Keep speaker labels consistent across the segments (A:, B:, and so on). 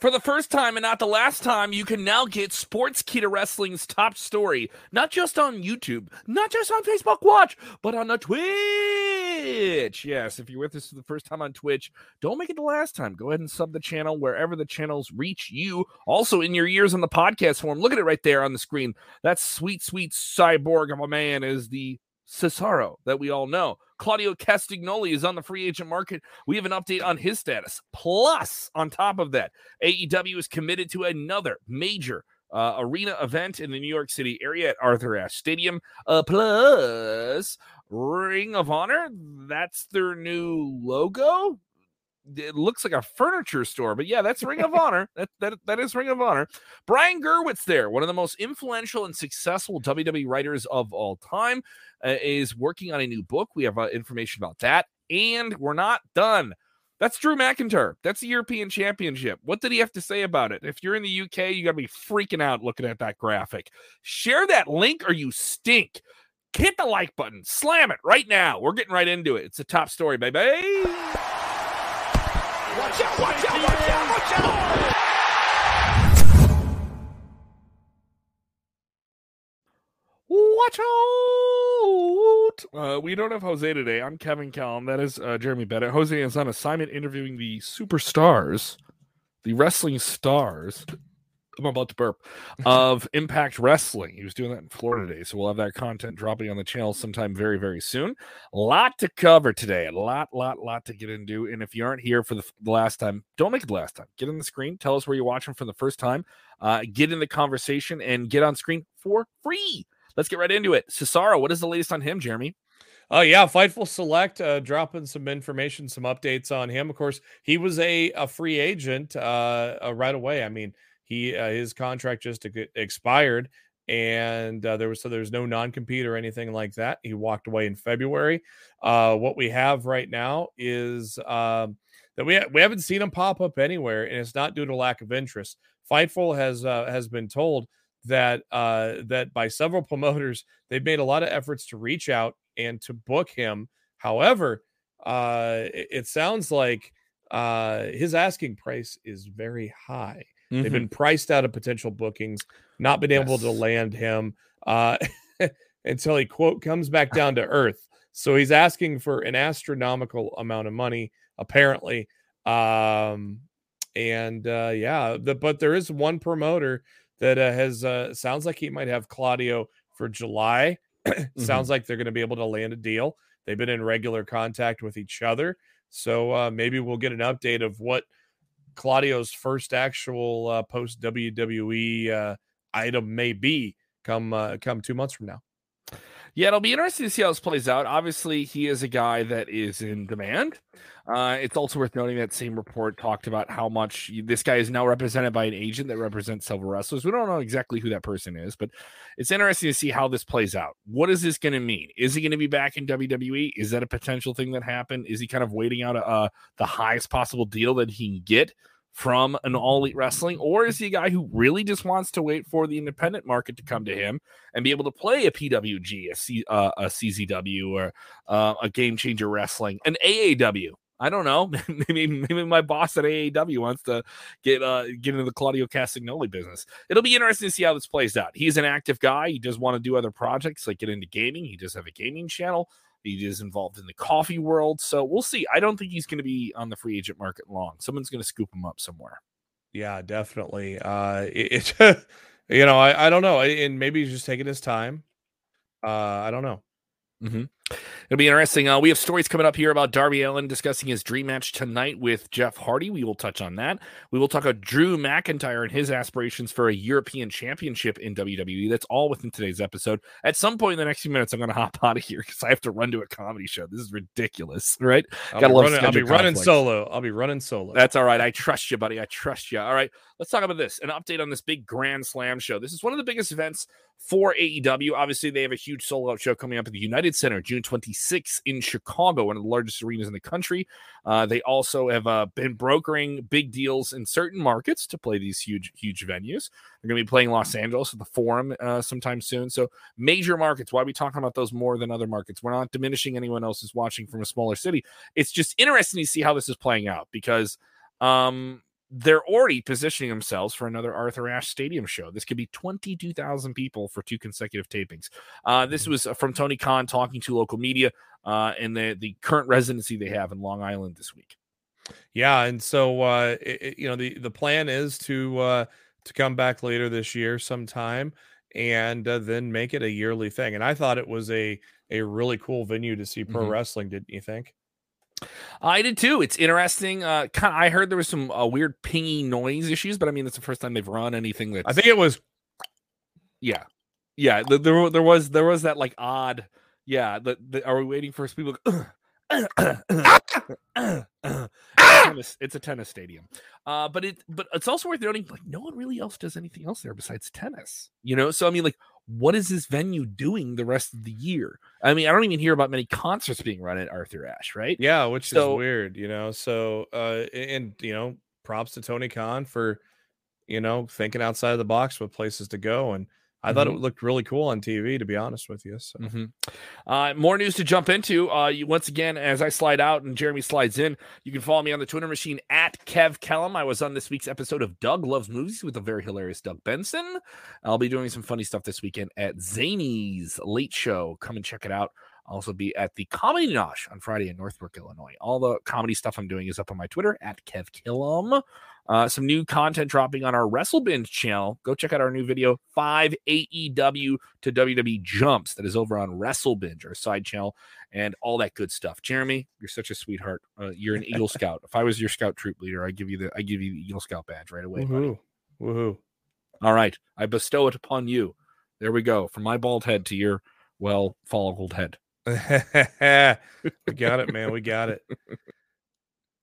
A: For the first time and not the last time, you can now get Sportskeeda Wrestling's top story, not just on YouTube, not just on Facebook Watch, but on the Twitch. Yes, if you're with us for the first time on Twitch, don't make it the last time. Go ahead and sub the channel wherever the channels reach you. Also, in your ears on the podcast form, look at it right there on the screen. That sweet, sweet cyborg of a man is the Cesaro that we all know. Claudio Castagnoli is on the free agent market. We have an update on his status. Plus, on top of that, AEW is committed to another major uh, arena event in the New York City area at Arthur Ashe Stadium. Uh, plus, Ring of Honor. That's their new logo it looks like a furniture store, but yeah, that's Ring of Honor. That, that that is Ring of Honor. Brian Gewirtz there, one of the most influential and successful WWE writers of all time, uh, is working on a new book. We have uh, information about that, and we're not done. That's Drew McIntyre. That's the European Championship. What did he have to say about it? If you're in the UK, you got to be freaking out looking at that graphic. Share that link or you stink. Hit the like button. Slam it right now. We're getting right into it. It's a top story, baby. Watch out, watch out, watch out, watch out! Watch out! Uh, we don't have Jose today. I'm Kevin Callum. That is uh, Jeremy Bennett. Jose is on assignment interviewing the superstars, the wrestling stars I'm about to burp of Impact Wrestling. He was doing that in Florida today, so we'll have that content dropping on the channel sometime very, very soon. A lot to cover today, a lot, lot, lot to get into. And if you aren't here for the, the last time, don't make it the last time. Get on the screen, tell us where you're watching from the first time, uh, get in the conversation, and get on screen for free. Let's get right into it. Cesaro, what is the latest on him, Jeremy?
B: Oh yeah, Fightful Select uh, dropping some information, some updates on him. Of course, he was a, a free agent uh, uh, right away. I mean, he uh, his contract just expired, and uh, there was so there's no non compete or anything like that. He walked away in February. Uh, what we have right now is um, that we ha- we haven't seen him pop up anywhere, and it's not due to lack of interest. Fightful has uh, has been told that uh, that by several promoters they've made a lot of efforts to reach out and to book him. However, uh, it, it sounds like uh, his asking price is very high. Mm-hmm. They've been priced out of potential bookings, not been able yes. to land him uh, until he quote comes back down to earth. So he's asking for an astronomical amount of money, apparently. Um, and uh, yeah, the, but there is one promoter that uh, has uh, sounds like he might have Claudio for July. mm-hmm. Sounds like they're going to be able to land a deal. They've been in regular contact with each other, so uh, maybe we'll get an update of what Claudio's first actual uh, post WWE uh, item may be come uh, come two months from now.
A: Yeah, it'll be interesting to see how this plays out. Obviously, he is a guy that is in demand. Uh, it's also worth noting that same report talked about how much this guy is now represented by an agent that represents several wrestlers. We don't know exactly who that person is, but it's interesting to see how this plays out. What is this going to mean? Is he going to be back in WWE? Is that a potential thing that happened? Is he kind of waiting out a, the highest possible deal that he can get? From an all elite wrestling, or is he a guy who really just wants to wait for the independent market to come to him and be able to play a PWG, a, C, uh, a CZW, or uh, a Game Changer Wrestling, an AAW? I don't know. maybe maybe my boss at AAW wants to get uh get into the Claudio Castagnoli business. It'll be interesting to see how this plays out. He's an active guy. He does want to do other projects, like get into gaming. He does have a gaming channel. He is involved in the coffee world. So we'll see. I don't think he's going to be on the free agent market long. Someone's going to scoop him up somewhere.
B: Yeah, definitely. Uh, it, it you know, I, I don't know. And maybe he's just taking his time. Uh, I don't know.
A: Mm-hmm. It'll be interesting. Uh, we have stories coming up here about Darby Allin discussing his dream match tonight with Jeff Hardy. We will touch on that. We will talk about Drew McIntyre and his aspirations for a European championship in WWE. That's all within today's episode. At some point in the next few minutes, I'm going to hop out of here because I have to run to a comedy show. This is ridiculous, right?
B: I'll be, running, I'll be running, solo. I'll be running solo.
A: That's all right. I trust you, buddy. I trust you. All right. Let's talk about this. An update on this big Grand Slam show. This is one of the biggest events for AEW. Obviously, they have a huge solo out show coming up at the United Center June 26th in Chicago, one of the largest arenas in the country. Uh, they also have uh, been brokering big deals in certain markets to play these huge, huge venues. They're going to be playing Los Angeles at the Forum uh, sometime soon. So, major markets. Why are we talking about those more than other markets? We're not diminishing anyone else who's watching from a smaller city. It's just interesting to see how this is playing out because um, they're already positioning themselves for another Arthur Ashe Stadium show. This could be 22,000 people for two consecutive tapings. Uh, this mm-hmm. was uh, from Tony Khan talking to local media uh, and the, the current residency they have in Long Island this week.
B: Yeah, and so uh, it, you know the the plan is to uh, to come back later this year sometime and uh, then make it a yearly thing. And I thought it was a a really cool venue to see pro mm-hmm. wrestling. Didn't you think?
A: I did too. It's interesting. Uh, kind of, I heard there was some uh, weird pingy noise issues, but I mean, it's the first time they've run anything that
B: I think it was.
A: Yeah, yeah. The, there, there was there was that like odd. Yeah. The, the are we waiting for us people? it's a tennis stadium. Uh, but it but it's also worth noting like no one really else does anything else there besides tennis. You know, so I mean, like, what is this venue doing the rest of the year? I mean, I don't even hear about many concerts being run at Arthur Ashe, right?
B: Yeah, which so, is weird, you know. So uh and you know, props to Tony Khan for you know thinking outside of the box with places to go and I mm-hmm. thought it mm-hmm. looked really cool on TV, to be honest with you. So.
A: Mm-hmm. Uh, more news to jump into. Uh, you, once again, as I slide out and Jeremy slides in, you can follow me on the Twitter machine at Kev Kellum. I was on this week's episode of Doug Loves Movies with the very hilarious Doug Benson. I'll be doing some funny stuff this weekend at Zanies Late Show. Come and check it out. I'll also be at the Comedy Nosh on Friday in Northbrook, Illinois. All the comedy stuff I'm doing is up on my Twitter at Kev Kellum. Uh, some new content dropping on our WrestleBinge channel. Go check out our new video, five AEW to WWE jumps that is over on WrestleBinge, our side channel, and all that good stuff. Jeremy, you're such a sweetheart. Uh, you're an Eagle Scout. If I was your Scout troop leader, I give you the I give you the Eagle Scout badge right away.
B: Woohoo! Buddy. Woohoo!
A: All right, I bestow it upon you. There we go. From my bald head to your well follicled head.
B: we got it, man. We got it.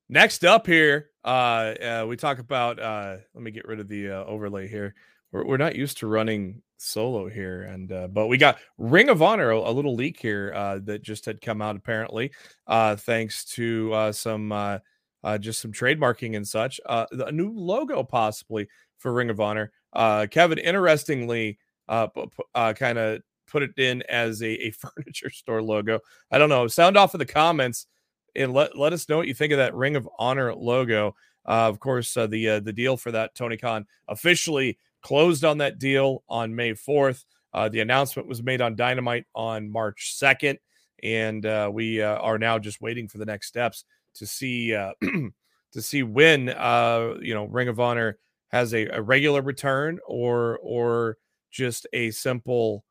B: Next up here, uh, uh, we talk about. Uh, let me get rid of the uh, overlay here. We're, we're not used to running solo here, and uh, but we got Ring of Honor, a, a little leak here uh, that just had come out apparently, uh, thanks to uh, some uh, uh, just some trademarking and such. Uh, a new logo possibly for Ring of Honor. Uh, Kevin, interestingly, uh, uh kind of put it in as a, a furniture store logo. I don't know. Sound off in the comments and let, let us know what you think of that Ring of Honor logo. Uh, of course, uh, the uh, the deal for that Tony Khan officially closed on that deal on May 4th. Uh, the announcement was made on Dynamite on March 2nd, and uh, we uh, are now just waiting for the next steps to see to see when you know Ring of Honor has a, a regular return or or just a simple,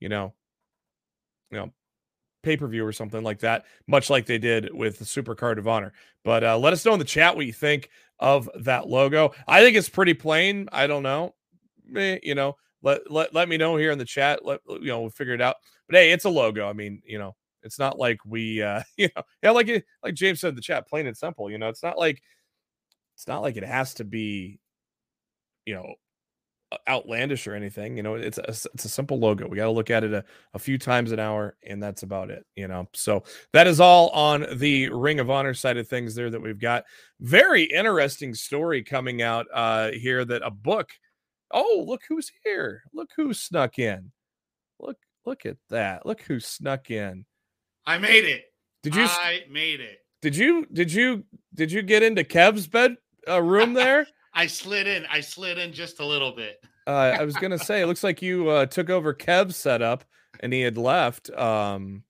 B: you know, you know pay per view or something like that, much like they did with the Super Card of Honor. But uh, let us know in the chat what you think of that logo. I think it's pretty plain. I don't know. Eh, you know, let, let let me know here in the chat. Let you know, we'll figure it out. But hey, it's a logo. I mean, you know, it's not like we, uh, you know, yeah, like it, like James said in the chat, plain and simple. You know, it's not like it's not like it has to be, you know, outlandish or anything. You know, it's a, it's a simple logo. We got to look at it a, a few times an hour, and that's about it. You know, so that is all on the Ring of Honor side of things there that we've got. Very interesting story coming out uh, here that a book. Oh, look who's here! Look who snuck in. Look, look at that! Look who snuck in.
C: I made it.
B: Did you?
C: I made it.
B: Did you? Did you? Did you get into Kev's bed uh, room there?
C: I slid in. I slid in just a little bit.
B: uh, I was gonna say, it looks like you uh, took over Kev's setup and he had left. Um,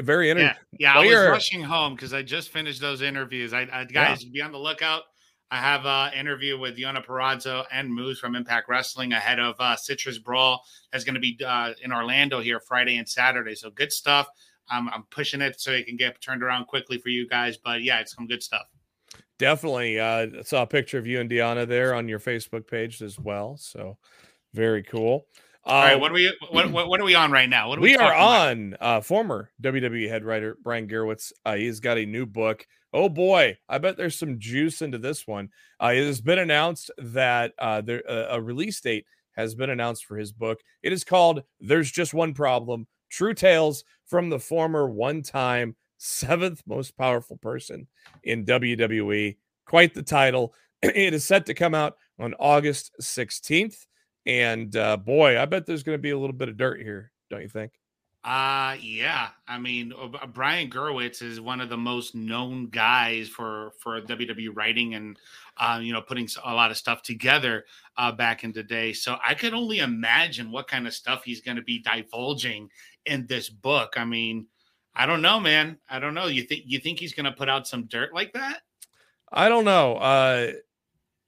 B: very interesting.
C: Yeah, yeah I was rushing home because I just finished those interviews. I, I guys, yeah. be on the lookout. I have an interview with Yona Perazzo and Moose from Impact Wrestling ahead of uh, Citrus Brawl. That's going to be uh, in Orlando here Friday and Saturday. So good stuff. Um, I'm pushing it so it can get turned around quickly for you guys. But yeah, it's some good stuff.
B: Definitely. Uh, I saw a picture of you and Deanna there on your Facebook page as well. So very cool.
C: Uh, All right,
B: Uh,
C: what are we what, what, what are we on right now? What are
B: we are
C: talking about?
B: on uh, former WWE head writer Brian Gewirtz. Uh, he's got a new book. Oh boy, I bet there's some juice into this one. Uh, it has been announced that uh, there uh, a release date has been announced for his book. It is called "There's Just One Problem: True Tales from the Former One-Time Seventh Most Powerful Person in WWE." Quite the title. It is set to come out on August 16th. And uh, boy, I bet there's going to be a little bit of dirt here, don't you think?
C: Uh yeah. I mean, uh, Brian Gewirtz is one of the most known guys for for WWE writing and uh, you know putting a lot of stuff together uh, back in the day. So I could only imagine what kind of stuff he's going to be divulging in this book. I mean, I don't know, man. I don't know. You think you think he's going to put out some dirt like that?
B: I don't know. Uh,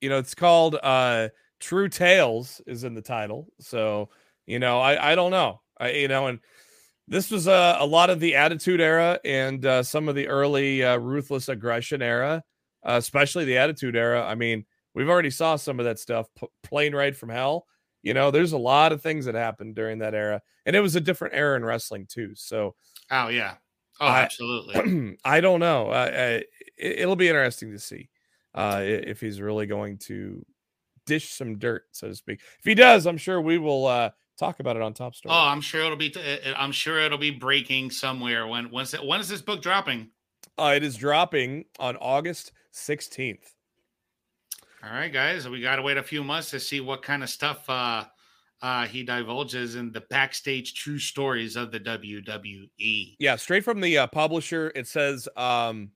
B: you know, it's called uh, True Tales is in the title. So, you know, I, I don't know. I, you know, and this was uh, a lot of the Attitude Era and uh, some of the early uh, Ruthless Aggression era, uh, especially the Attitude Era. I mean, we've already saw some of that stuff. P- Plane Ride from Hell. You know, there's a lot of things that happened during that era, and it was a different era in wrestling too. So,
C: Oh yeah. Oh,
B: I-
C: absolutely.
B: I don't know. Uh, uh, it, it'll be interesting to see uh, if he's really going to dish some dirt, so to speak. If he does, I'm sure we will uh, talk about it on Top Story.
C: Oh, I'm sure it'll be. uh, I'm sure it'll be breaking somewhere. When when's it, when is this book dropping?
B: Uh, it is dropping on August 16th.
C: All right, guys, we got to wait a few months to see what kind of stuff uh, uh, he divulges in the backstage true stories of the. WWE.
B: Yeah, straight from the uh, publisher. It says um,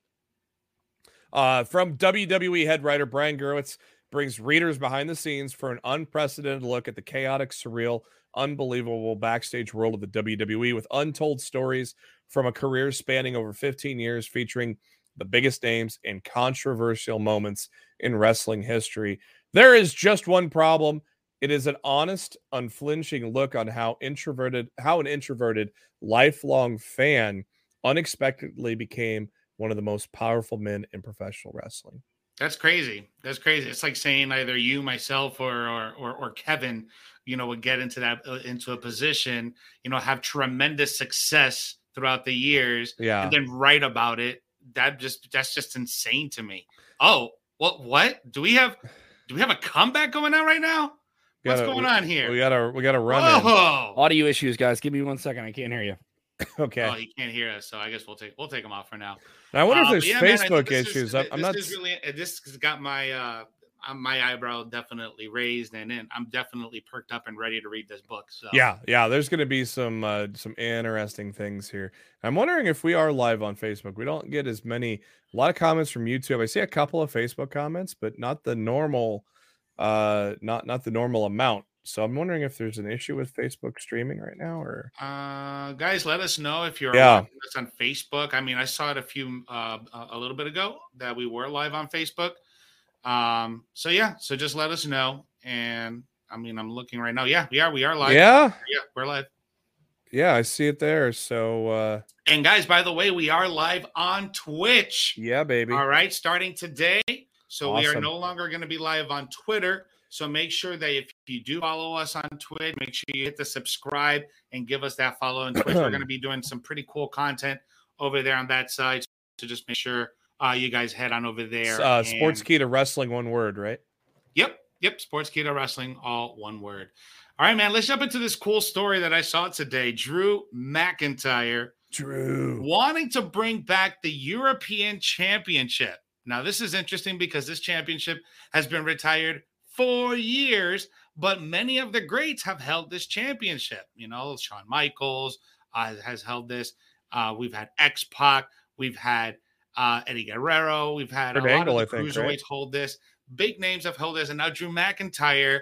B: uh, from WWE head writer Brian Gewirtz brings readers behind the scenes for an unprecedented look at the chaotic, surreal, unbelievable backstage world of the WWE with untold stories from a career spanning over 15 years, featuring the biggest names and controversial moments in wrestling history. There is just one problem. It is an honest, unflinching look on how introverted, how an introverted, lifelong fan unexpectedly became one of the most powerful men in professional wrestling.
C: That's crazy. That's crazy. It's like saying either you, myself, or or or, or Kevin, you know, would get into that uh, into a position, you know, have tremendous success throughout the years,
B: Yeah.
C: and then write about it. That just that's just insane to me. Oh, what what do we have? Do we have a comeback going on right now? What's
B: Gotta-
C: going on here?
B: We gotta we gotta run
C: Whoa!
A: Audio issues, guys. Give me one second. I can't hear you.
B: Okay.
C: Oh, he can't hear us, so I guess we'll take we'll take him off for now.
B: Now, I wonder
C: Uh,
B: if there's
C: yeah, man, I think
B: Facebook
C: this is-
B: issues. I'm, I'm
C: this
B: not.
C: is really uh, this has got my uh uh, my eyebrow definitely raised, and then I'm definitely perked up and ready to read this book. So
B: Yeah, yeah. There's going to be some uh, some interesting things here. I'm wondering if we are live on Facebook. We don't get as many. A lot of comments from YouTube. I see a couple of Facebook comments, but not the normal. Uh, not not the normal amount. So I'm wondering if there's an issue with Facebook streaming right now, or
C: Uh, guys, let us know if you're
B: Yeah.
C: watching us on Facebook. I mean, I saw it a few uh, a a little bit ago that we were live on Facebook. Um, so yeah, so just let us know. And I mean, I'm looking right now. Yeah, we are. We are live.
B: yeah,
C: yeah, we're live.
B: yeah. I see it there. So uh,
C: And guys, by the way, we are live on Twitch.
B: yeah, baby.
C: All right, starting today. So we are no longer going to be live on Twitter. So make sure that if you do follow us on Twitter, make sure you hit the subscribe and give us that follow on Twitch. We're going to be doing some pretty cool content over there on that side. So just make sure uh, you guys head on over there.
B: Uh, sports
C: and-
B: key to wrestling, one word, right?
C: Yep, yep. Sportskeeda Wrestling, all one word. All right, man. Let's jump into this cool story that I saw today. Drew McIntyre
B: True.
C: wanting to bring back the European Championship. Now, this is interesting because this championship has been retired for years, but many of the greats have held this championship. You know, Shawn Michaels uh, has held this. Uh, we've had X Pac, we've had uh, Eddie Guerrero, we've had
B: Kurt
C: a lot
B: Angle,
C: of
B: think,
C: cruiserweights
B: right?
C: hold this. Big names have held this, and now Drew McIntyre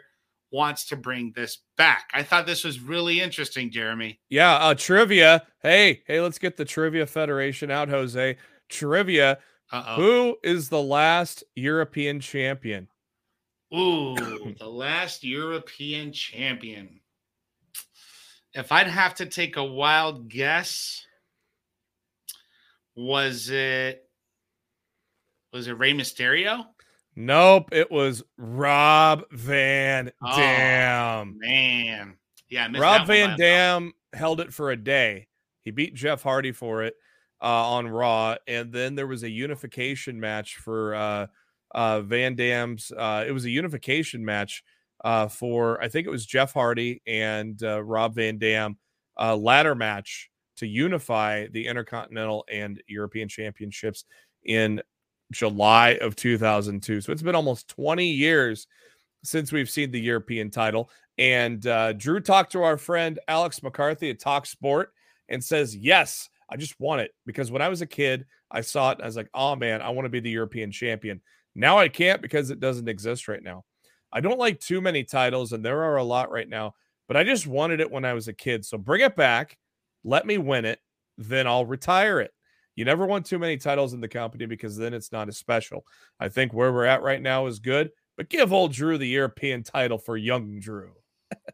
C: wants to bring this back. I thought this was really interesting, Jeremy.
B: Yeah, uh trivia. Hey, hey, let's get the Trivia Federation out, Jose. Trivia.
C: Uh-oh.
B: Who is the last European champion?
C: Ooh, the last European champion. If I'd have to take a wild guess, was it was it Rey Mysterio?
B: Nope, it was Rob Van
C: Oh,
B: Dam.
C: Man, yeah,
B: Rob
C: that one by
B: Van Dam held it for a day. He beat Jeff Hardy for it uh, on Raw, and then there was a unification match for uh, uh, Van Dam's. Uh, it was a unification match uh, for I think it was Jeff Hardy and uh, Rob Van Dam uh, ladder match to unify the Intercontinental and European Championships in July of 2002. So it's been almost 20 years since we've seen the European title. And uh, Drew talked to our friend Alex McCarthy at Talk Sport and says, Yes, I just want it because when I was a kid, I saw it I was like, Oh man, I want to be the European champion. Now I can't because it doesn't exist right now. I don't like too many titles, and there are a lot right now, but I just wanted it when I was a kid. So bring it back, let me win it, then I'll retire it. You never want too many titles in the company because then it's not as special. I think where we're at right now is good, but give old Drew the European title for young Drew.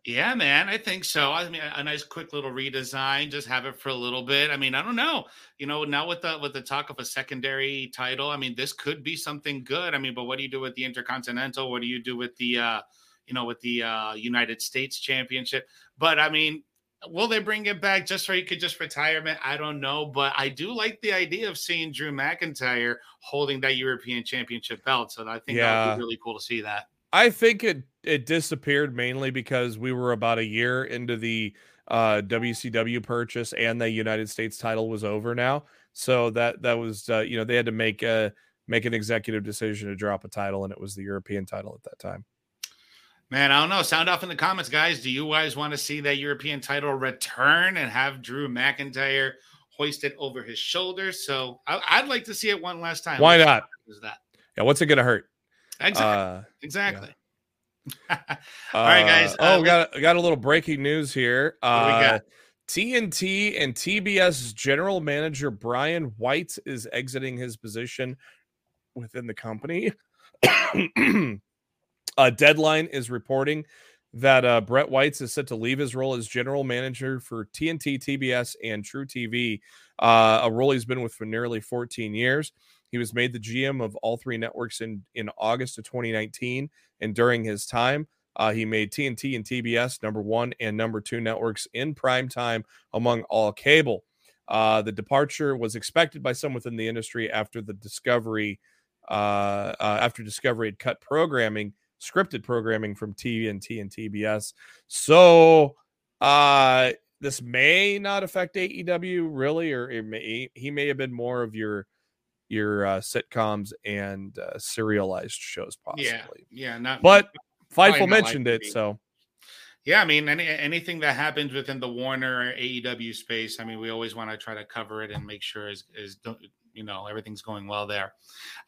C: Yeah, man, I think so. I mean, a nice quick little redesign, just have it for a little bit. I mean, I don't know. You know, now with the with the talk of a secondary title, I mean, this could be something good. I mean, but what do you do with the Intercontinental? What do you do with the uh, you know, with the uh United States Championship? But I mean, will they bring it back just so you could just retirement? I don't know, but I do like the idea of seeing Drew McIntyre holding that European Championship belt. So I think that
B: Yeah.
C: would be really cool to see that.
B: I think it it disappeared mainly because we were about a year into the uh, WCW purchase and the United States title was over now. So that that was uh, you know they had to make a make an executive decision to drop a title and it was the European title at that time.
C: Man, I don't know. Sound off in the comments, guys. Do you guys want to see that European title return and have Drew McIntyre hoisted over his shoulders? So I, would like to see it one last time.
B: Why not?
C: Is that
B: Yeah, what's it going to hurt?
C: Exactly?
B: Uh,
C: exactly. All right, guys.
B: Uh, oh,
C: Uh,
B: we got got a little breaking news here. Uh,
C: got?
B: TNT and TBS general manager Brian White is exiting his position within the company. uh, Deadline is reporting that uh, Brett Weitz is set to leave his role as general manager for TNT, TBS, and truTV, uh, a role he's been with for nearly 14 years. He was made the GM of all three networks in, in August of 2019. And during his time, uh, he made TNT and TBS number one and number two networks in prime time among all cable. Uh, the departure was expected by some within the industry after the Discovery, uh, uh, after Discovery had cut programming, scripted programming from TNT and TBS. So uh, this may not affect AEW really, or may, he may have been more of your your uh, sitcoms and uh, serialized shows possibly.
C: yeah, yeah. Not,
B: But Fightful mentioned it, so
C: yeah. I mean, any, anything that happens within the Warner or AEW space, I mean, we always want to try to cover it and make sure is is you know everything's going well there.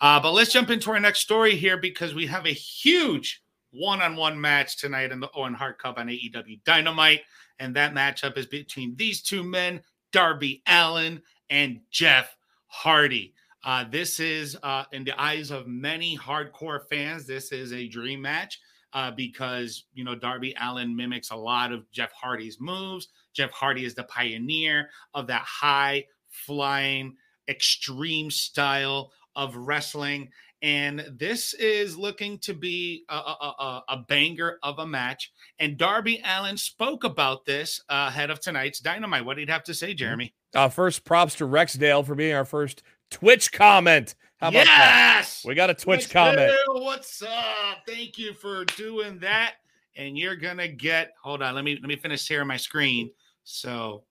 C: Uh, but let's jump into our next story here because we have a huge one-on-one match tonight in the Owen Hart Cup on AEW Dynamite, and that matchup is between these two men, Darby Allin and Jeff Hardy. Uh, this is, uh, in the eyes of many hardcore fans, this is a dream match uh, because you know Darby Allin mimics a lot of Jeff Hardy's moves. Jeff Hardy is the pioneer of that high flying, extreme style of wrestling, and this is looking to be a, a, a, a banger of a match. And Darby Allin spoke about this uh, ahead of tonight's Dynamite. What did he have to say, Jeremy?
B: uh, first props to Rexdale for being our first Twitch comment. How about that?
C: yes,
B: We got a Twitch
C: What's
B: comment.
C: good? What's up? Thank you for doing that. And you're gonna get. Hold on. Let me let me finish sharing my screen so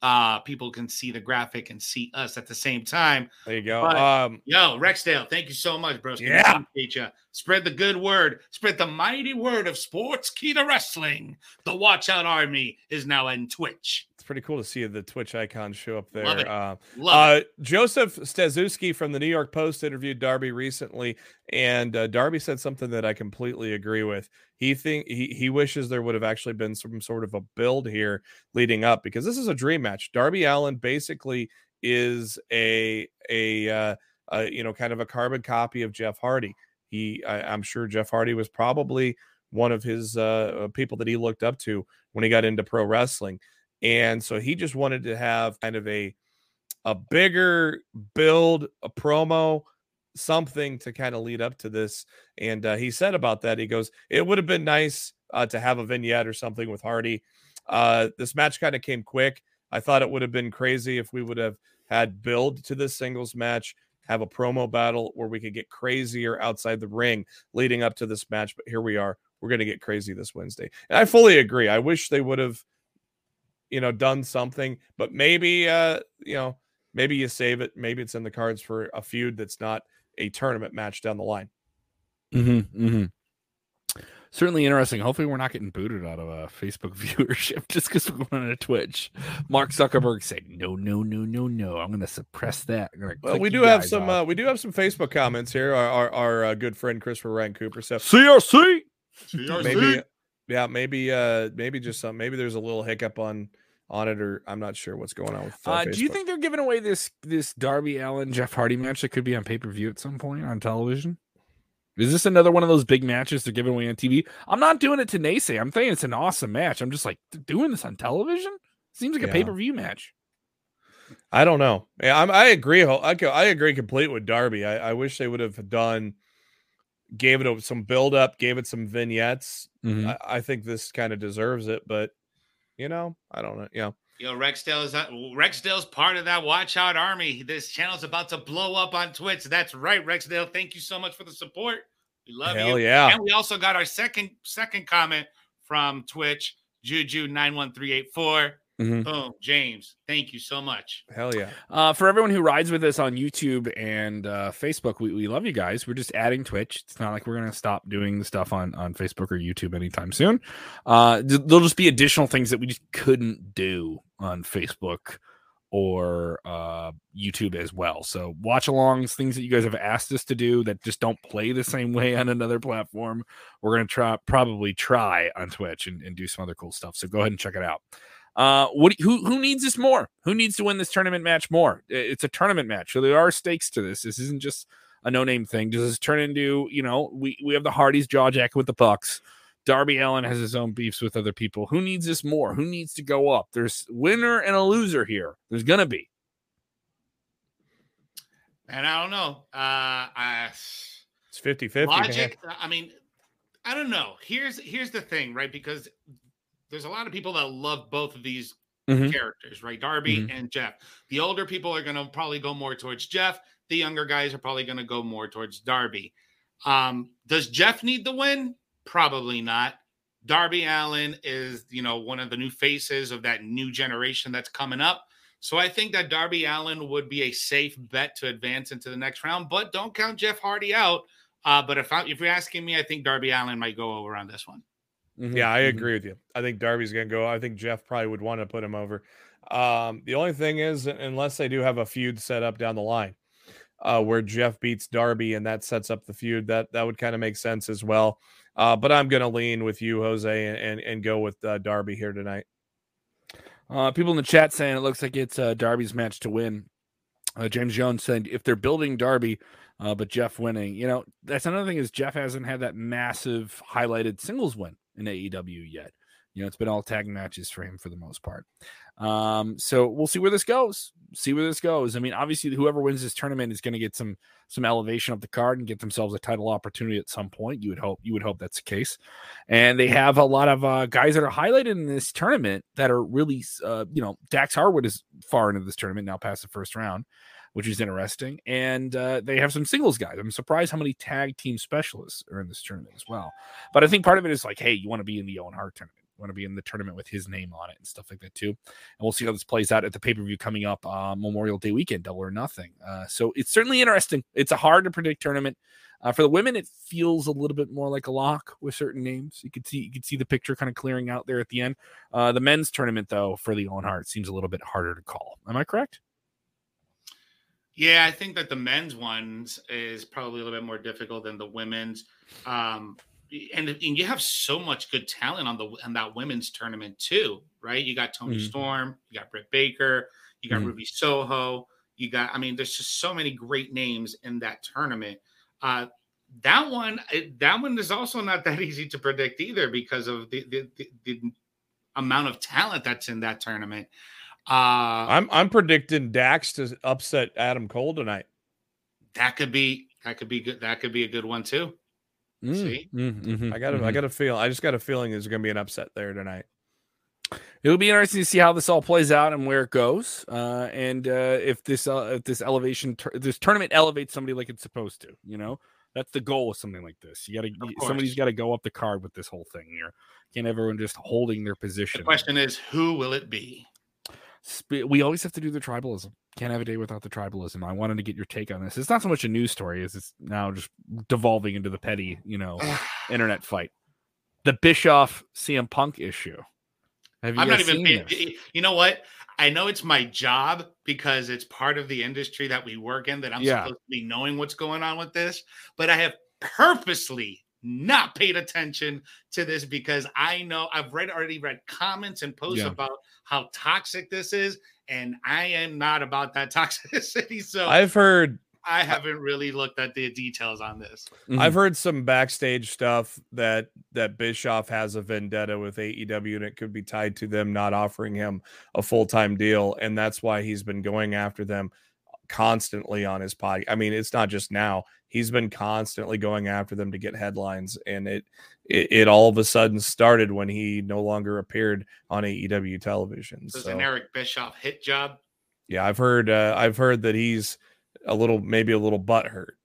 C: uh people can see the graphic and see us at the same time.
B: There you go.
C: But-
B: Um,
C: Yo, Rexdale, thank you so much, bro.
B: Yeah.
C: Ya. Spread the good word. Spread the mighty word of Sportskeeda wrestling. The Watch Out Army is now in Twitch.
B: Pretty cool to see the Twitch icon show up there.
C: Love it.
B: Uh,
C: Love it.
B: Uh, Joseph Staszewski from the New York Post interviewed Darby recently, and uh, Darby said something that I completely agree with. He think he he wishes there would have actually been some sort of a build here leading up because this is a dream match. Darby Allin basically is a a uh, uh, you know, kind of a carbon copy of Jeff Hardy. He, I, am sure Jeff Hardy was probably one of his uh, people that he looked up to when he got into pro wrestling, and so he just wanted to have kind of a a bigger build, a promo, something to kind of lead up to this. And uh, he said about that, he goes, "It would have been nice uh, to have a vignette or something with Hardy." Uh, this match kind of came quick. I thought it would have been crazy if we would have had build to this singles match, have a promo battle where we could get crazier outside the ring leading up to this match. But here we are. We're going to get crazy this Wednesday. And I fully agree. I wish they would have, you know, done something, but maybe, uh, you know, maybe you save it. Maybe it's in the cards for a feud that's not a tournament match down the line.
A: Mm-hmm, mm-hmm certainly interesting. Hopefully, we're not getting booted out of a Facebook viewership just because we're going on a Twitch. Mark Zuckerberg said, "No, no, no, no, no. I'm going to suppress that."
B: Well, we do have some. Uh, we do have some Facebook comments here. Our our, our uh, good friend Christopher Ryan Cooper. So
A: CRC,
C: CRC.
B: Maybe, yeah, maybe, uh, maybe just some. Maybe there's a little hiccup on on it, or I'm not sure what's going on with. Uh,
A: uh, do you think they're giving away this this Darby Allin Jeff Hardy match that could be on pay per view at some point on television? Is this another one of those big matches they're giving away on TV? I'm not doing it to naysay. I'm saying it's an awesome match. I'm just like doing this on television. Seems like yeah. a pay per view match.
B: I don't know. Yeah, I'm, I agree. I, I agree complete with Darby. I, I wish they would have done, gave it some build up, gave it some vignettes. Mm-hmm. I, I, think this kind of deserves it, but you know, I don't know. Yeah.
C: You know, Rexdale is that uh, Rexdale's part of that watch out army. This channel's about to blow up on Twitch. That's right, Rexdale. Thank you so much for the support. We love
B: Hell
C: you.
B: yeah.
C: And we also got our second second comment from Twitch, Juju91384. Mm-hmm. Boom, James. Thank you so much.
B: Hell yeah.
A: Uh, for everyone who rides with us on YouTube and uh, Facebook, we, we love you guys. We're just adding Twitch. It's not like we're going to stop doing the stuff on, on Facebook or YouTube anytime soon. Uh, there'll just be additional things that we just couldn't do on Facebook or uh, YouTube as well. So watch alongs, things that you guys have asked us to do that just don't play the same way on another platform. We're gonna try probably try on Twitch and, and do some other cool stuff. So go ahead and check it out. Uh, what who who needs this more? Who needs to win this tournament match more? It's a tournament match, so there are stakes to this. This isn't just a no name thing. Does this turn into you know we we have the Hardys jaw jack with the Bucks? Darby Allin has his own beefs with other people. Who needs this more? Who needs to go up? There's winner and a loser here. There's gonna be.
C: And I don't know. Uh I
B: it's 50 50.
C: Logic, I mean, I don't know. Here's here's the thing, right? Because there's a lot of people that love both of these mm-hmm. characters, right? Darby mm-hmm. and Jeff. The older people are gonna probably go more towards Jeff. The younger guys are probably gonna go more towards Darby. Um, does Jeff need the win? Probably not. Darby Allin is, you know, one of the new faces of that new generation that's coming up. So I think that Darby Allin would be a safe bet to advance into the next round, but don't count Jeff Hardy out. Uh, but if I, if you're asking me, I think Darby Allin might go over on this one.
B: Mm-hmm. Yeah, I mm-hmm. agree with you. I think Darby's going to go. I think Jeff probably would want to put him over. Um, the only thing is, unless they do have a feud set up down the line, uh, where Jeff beats Darby and that sets up the feud, that that would kind of make sense as well. Uh, but I'm going to lean with you, Jose, and and, and go with uh, Darby here tonight.
A: Uh, people in the chat saying it looks like it's uh, Darby's match to win. Uh, James Jones said if they're building Darby, uh, but Jeff winning, you know that's another thing is Jeff hasn't had that massive highlighted singles win in AEW yet. You know, it's been all tag matches for him for the most part. Um, so we'll see where this goes. See where this goes. I mean, obviously, whoever wins this tournament is going to get some some elevation of the card and get themselves a title opportunity at some point. You would hope. You would hope that's the case. And they have a lot of uh, guys that are highlighted in this tournament that are really, uh, you know, Dax Harwood is far into this tournament now, past the first round which is interesting. And uh, they have some singles guys. I'm surprised how many tag team specialists are in this tournament as well. But I think part of it is like, hey, you want to be in the Owen Hart tournament You want to be in the tournament with his name on it and stuff like that too. And we'll see how this plays out at the pay per view coming up uh, Memorial Day weekend, double or nothing. Uh, so it's certainly interesting. It's a hard to predict tournament. Uh, for the women, it feels a little bit more like a lock with certain names. You could see you could see the picture kind of clearing out there at the end. Uh, the men's tournament, though, for the Owen Hart seems a little bit harder to call. Am I correct?
C: Yeah, I think that the men's ones is probably a little bit more difficult than the women's. Um, and, and you have so much good talent on the on that women's tournament too, right? You got Toni mm-hmm. Storm, you got Britt Baker, you got mm-hmm. Ruby Soho, You got, I mean, there's just so many great names in that tournament. Uh, that one, that one is also not that easy to predict either because of the the, the, the amount of talent that's in that tournament.
B: Uh, I'm I'm predicting Dax to upset Adam Cole tonight.
C: That could be that could be good. That could be a good one too. Mm, See,
B: mm-hmm, I got mm-hmm. I got a feel. I just got a feeling there's going to be an upset there tonight.
A: It'll be interesting to see how this all plays out and where it goes, uh, and uh, if this uh, if this elevation this tournament elevates somebody like it's supposed to. You know, that's the goal of something like this. You got to somebody's got to go up the card with this whole thing here. Can't everyone just holding their position.
C: The question is, who will it be?
A: We always have to do the tribalism. Can't have a day without the tribalism. I wanted to get your take on this. It's not so much a news story as it's now just devolving into the petty, you know, internet fight. The Bischoff CM Punk issue.
C: Have you I'm not even. Paying, you know what? I know it's my job because it's part of the industry that we work in that I'm yeah. supposed to be knowing what's going on with this, but I have purposely not paid attention to this because I know I've read already read comments and posts yeah. about how toxic this is, and I am not about that toxicity. So
B: I've heard
C: I haven't really looked at the details on this.
B: Mm-hmm. I've heard some backstage stuff that that Bischoff has a vendetta with AEW and it could be tied to them not offering him a full-time deal and that's why he's been going after them constantly on his pod. I mean, it's not just now. He's been constantly going after them to get headlines and it it, it all of a sudden started when he no longer appeared on AEW television.
C: So, so an Eric Bischoff hit job.
B: Yeah, I've heard uh, I've heard that he's a little maybe a little butt hurt.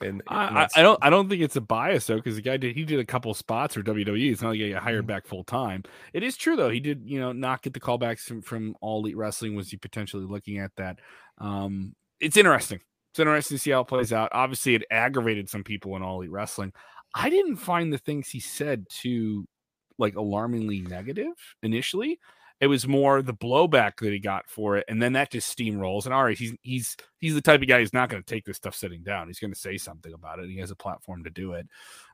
A: And, I, I, don't I don't think it's a bias though because the guy did he did a couple spots for WWE. It's not like he got hired mm-hmm. back full time. It is true though he did you know not get the callbacks from, from All Elite Wrestling. Was he potentially looking at that? Um, it's interesting. It's interesting to see how it plays out. Obviously, it aggravated some people in All Elite Wrestling. I didn't find the things he said too like alarmingly negative initially. It was more the blowback that he got for it, and then that just steamrolls. And all right, he's he's he's the type of guy who's not going to take this stuff sitting down. He's going to say something about it. He has a platform to do it.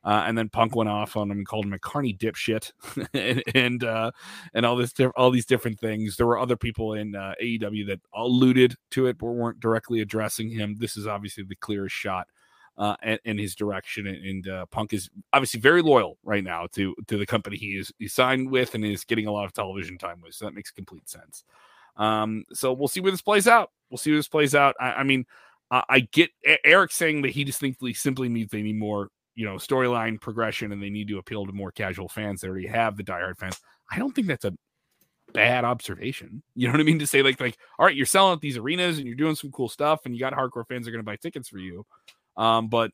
A: Uh, and then Punk went off on him and called him a carny dipshit, and and, uh, and all this all these different things. There were other people in uh, AEW that alluded to it, but weren't directly addressing him. This is obviously the clearest shot uh, and, and, his direction. And, uh, Punk is obviously very loyal right now to to the company he is he signed with and is getting a lot of television time with. So that makes complete sense. Um, so we'll see where this plays out. We'll see where this plays out. I, I mean, I, I get Eric saying that he distinctly simply needs they need more you know storyline progression and they need to appeal to more casual fans. They already have the diehard fans. I don't think that's a bad observation. You know what I mean? To say like like all right, you're selling at these arenas and you're doing some cool stuff and you got hardcore fans are going to buy tickets for you. Um, but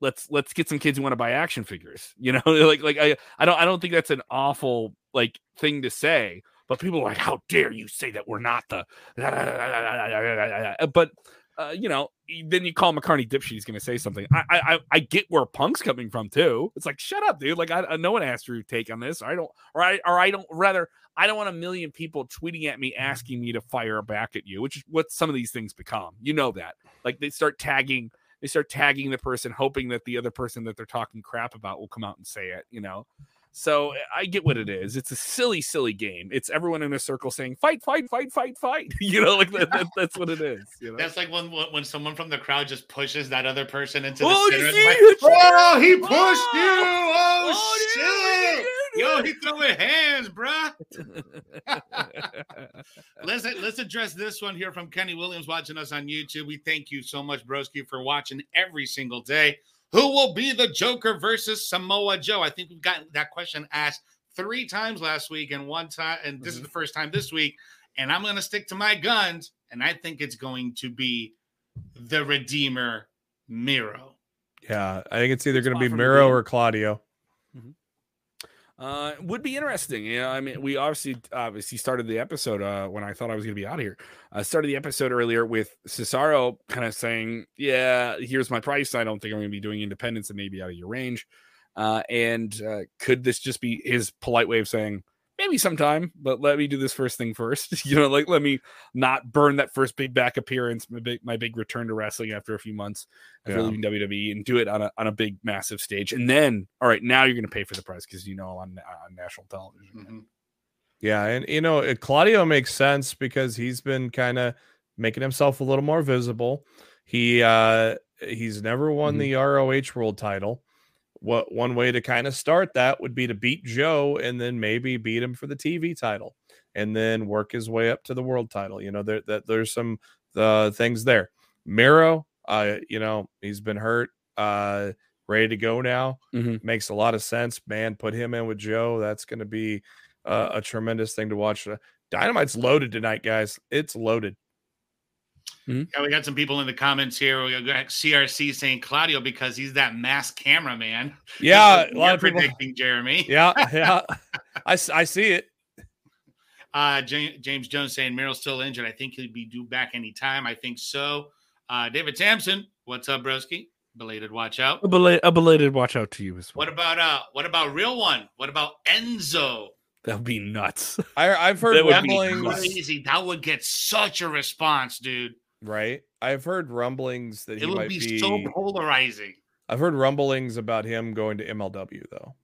A: let's let's get some kids who want to buy action figures. You know, like like I I don't I don't think that's an awful like thing to say. But people are like, how dare you say that we're not the but uh, you know, then you call McCartney dipshit, he's going to say something. I, I, I get where Punk's coming from too. It's like, shut up, dude. Like, I, no one asked your take on this. Or I don't, or I, or I don't. Rather, I don't want a million people tweeting at me asking me to fire back at you, which is what some of these things become. You know that. Like they start tagging they start tagging the person, hoping that the other person that they're talking crap about will come out and say it, you know. So eh, I get what it is. It's a silly, silly game. It's everyone in a circle saying "fight, fight, fight, fight, fight." You know, like that, that, that's what it is. You know?
C: That's like when when someone from the crowd just pushes that other person into the oh, center. Like, oh, he oh! pushed oh, you! Oh, oh shit! Yo, he throwing hands, bruh. let's let's address this one here from Kenny Williams watching us on YouTube. We thank you so much, Broski, for watching every single day. Who will be the Joker versus Samoa Joe? I think we've gotten that question asked three times last week and one time, and this mm-hmm. is the first time this week. And I'm going to stick to my guns, and I think it's going to be the Redeemer Miro.
B: Yeah, I think it's either going to be Miro or Claudio.
A: Uh, would be interesting. You know, I mean, we obviously obviously started the episode uh, when I thought I was going to be out of here. I started the episode earlier with Cesaro kind of saying, "Yeah, here's my price. I don't think I'm going to be doing independence and maybe out of your range." Uh, and uh, could this just be his polite way of saying, maybe sometime, but let me do this first thing first. you know, like let me not burn that first big back appearance, my big, my big return to wrestling after a few months after yeah. leaving WWE, and do it on a on a big massive stage. And then, all right, now you're going to pay for the price because you know on on national television.
B: Mm-hmm. Yeah, and you know Claudio makes sense because he's been kind of making himself a little more visible. He uh he's never won
A: Mhm.
B: the ROH world title. What one way to kind of start that would be to beat Joe and then maybe beat him for the TV title and then work his way up to the world title. You know, there that there's some uh, things there. Miro, uh, you know, he's been hurt, uh, ready to go now.
A: Mhm.
B: Makes a lot of sense, man. Put him in with Joe. That's going to be uh, a tremendous thing to watch. Dynamite's loaded tonight, guys. It's loaded.
C: Yeah, we got some people in the comments here. We got CRC saying Claudio because he's that mass cameraman.
B: Yeah,
C: Just
B: a lot
C: you're
B: of people.
C: predicting Jeremy.
B: Yeah, yeah. I, s- I see it.
C: Uh, James Jones saying Merrill's still injured. I think he'll be due back anytime. I think so. Uh, David Sampson, what's up, Broski? Belated watch out.
A: A, bela- a belated watch out to you as well.
C: What about uh what about real one? What about Enzo?
A: That would be nuts.
B: I, I've heard
A: That would be
B: rumblings.
A: nuts.
C: Crazy. That would get such a response, dude.
B: Right. I've heard rumblings that he
C: It would
B: might
C: be,
B: be.
C: so polarizing.
B: I've heard rumblings about him going to MLW though.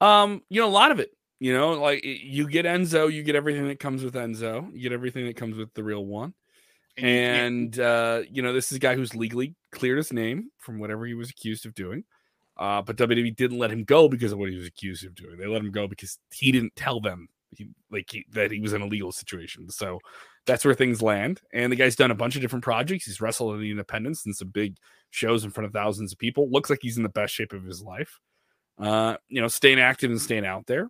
A: Um, you know, a lot of it. You know, like you get Enzo, you get everything that comes with Enzo, you get everything that comes with the real one.
C: And you can't-
A: And uh, you know, this is a guy who's legally cleared his name from whatever he was accused of doing. Uh, but WWE didn't let him go because of what he was accused of doing. They let him go because he didn't tell them he, like he, that he was in a legal situation. So that's where things land. And the guy's done a bunch of different projects. He's wrestled in the Independence and some big shows in front of thousands of people. Looks like he's in the best shape of his life. Uh, you know, staying active and staying out there.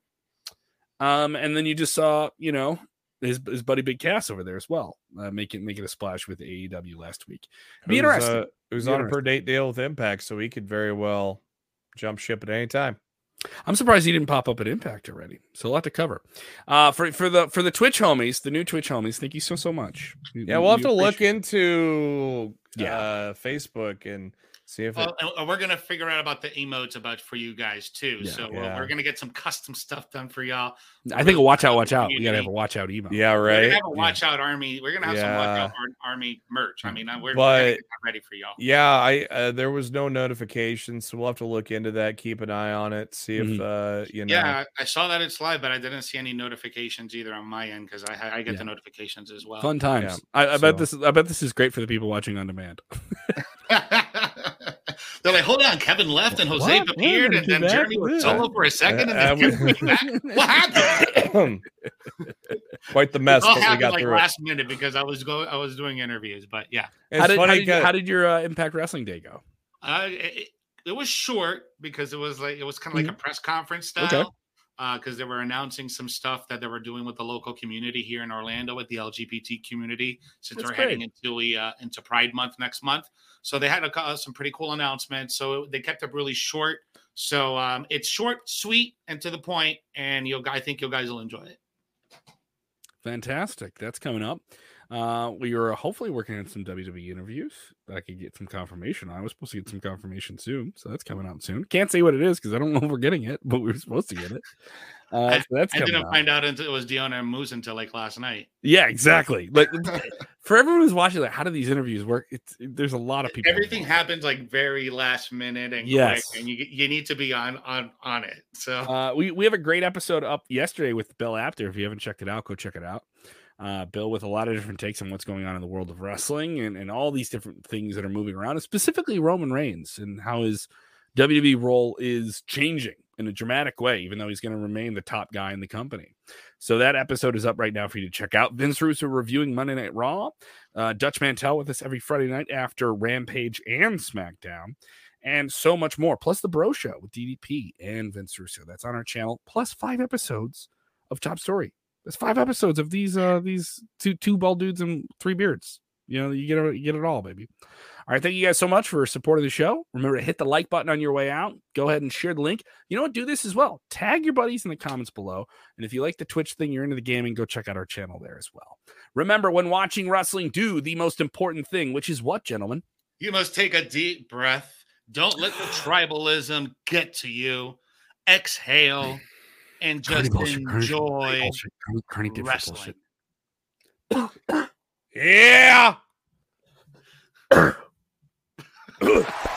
A: Um, and then you just saw, you know, his his buddy Big Cass over there as well, uh, making making a splash with AEW last week. Be
B: Who's,
A: interesting.
B: Uh, who's
A: Be
B: on a per date deal with Impact, so he could very well jump ship at any time.
A: I'm surprised he didn't pop up at Impact already. So a lot to cover. Uh, for for the for the Twitch homies, the new Twitch homies, thank you so so much. We-
B: Yeah,
A: we-
B: we'll have to look into
A: Yeah.
B: uh, Facebook and see if
C: Well, and- and we're gonna figure out about the emotes about for you guys too.
A: Yeah.
C: so uh,
B: Yeah.
C: we're gonna get some custom stuff done for y'all.
A: I think a watch out, watch out. We gotta have a watch out emo.
B: yeah, right.
C: We're
B: right.
C: gonna have a watch out army. We're gonna have some watch out army merch. I mean, we're, we're gonna get ready for y'all.
B: Yeah, I uh, there was no notification, so we'll have to look into that. Keep an eye on it. See if
A: Mhm.
B: uh, you know.
C: Yeah, I I saw that it's live, but I didn't see any notifications either on my end because I I get
A: Yeah.
C: the notifications as well.
A: Fun times.
B: Yeah,
A: I, I
B: so-
A: bet this. I bet this is great for the people watching on demand.
C: They're like, hold on, Kevin left and Jose
A: What?
C: appeared, and then? Jeremy was solo for a second, and then
B: uh,
C: Kevin came back. What happened?
B: Quite the mess,
C: It all
B: but we
C: happened
B: got
C: like
B: through it.
C: last minute because I was going, I was doing interviews, but yeah,
A: how did, how did, you- how did your uh, Impact Wrestling day go?
C: Uh, it, it was short because it was like it was kind of like a press conference
A: Okay.
C: Because they were announcing some stuff that they were doing with the local community here in Orlando with the LGBT community, since
A: That's
C: we're heading into we uh, into Pride Month next month. So they had a, uh, some pretty cool announcements. So they kept it really short. So um, it's short, sweet, and to the point, and you'll I think you guys will enjoy it.
A: Fantastic. That's coming up. Uh, we were hopefully working on some WWE interviews that I could get some confirmation on. I was supposed to get some confirmation soon, so that's coming out soon. Can't say what it is because I don't know if we're getting it, but we were supposed to get it. Uh,
C: I-
A: so that's
C: I didn't
A: out.
C: find out until it was Deonna and Moose until like last night.
A: Yeah, exactly. Like for everyone who's watching, like, how do these interviews work? It's there's a lot of people.
C: Everything happens like very last minute and
A: Yes.
C: quick, and you you need to be on on on it. So
A: Uh, we we have a great episode up yesterday with Bill Apter. If you haven't checked it out, go check it out. Uh, Bill with a lot of different takes on what's going on in the world of wrestling and, and all these different things that are moving around, specifically Roman Reigns and how his WWE role is changing in a dramatic way, even though he's going to remain the top guy in the company. So that episode is up right now for you to check out. Vince Russo reviewing Monday Night Raw. Uh, Dutch Mantell with us every Friday night after Rampage and SmackDown and so much more. Plus the Bro Show with DDP and Vince Russo. That's on our channel. Plus five episodes of Top Story. There's five episodes of these uh these two two bald dudes and three beards. You know, you get it, you get it all, baby. All right, thank you guys so much for supporting the show. Remember to hit the like button on your way out. Go ahead and share the link. You know what? Do this as well. Tag your buddies in the comments below. And if you like the Twitch thing, you're into the gaming, go check out our channel there as well. Remember, when watching wrestling, do the most important thing, which is what, gentlemen?
C: you must take a deep breath. Don't let the tribalism get to you. Exhale and just
A: Kearney enjoy
C: wrestling.
B: yeah.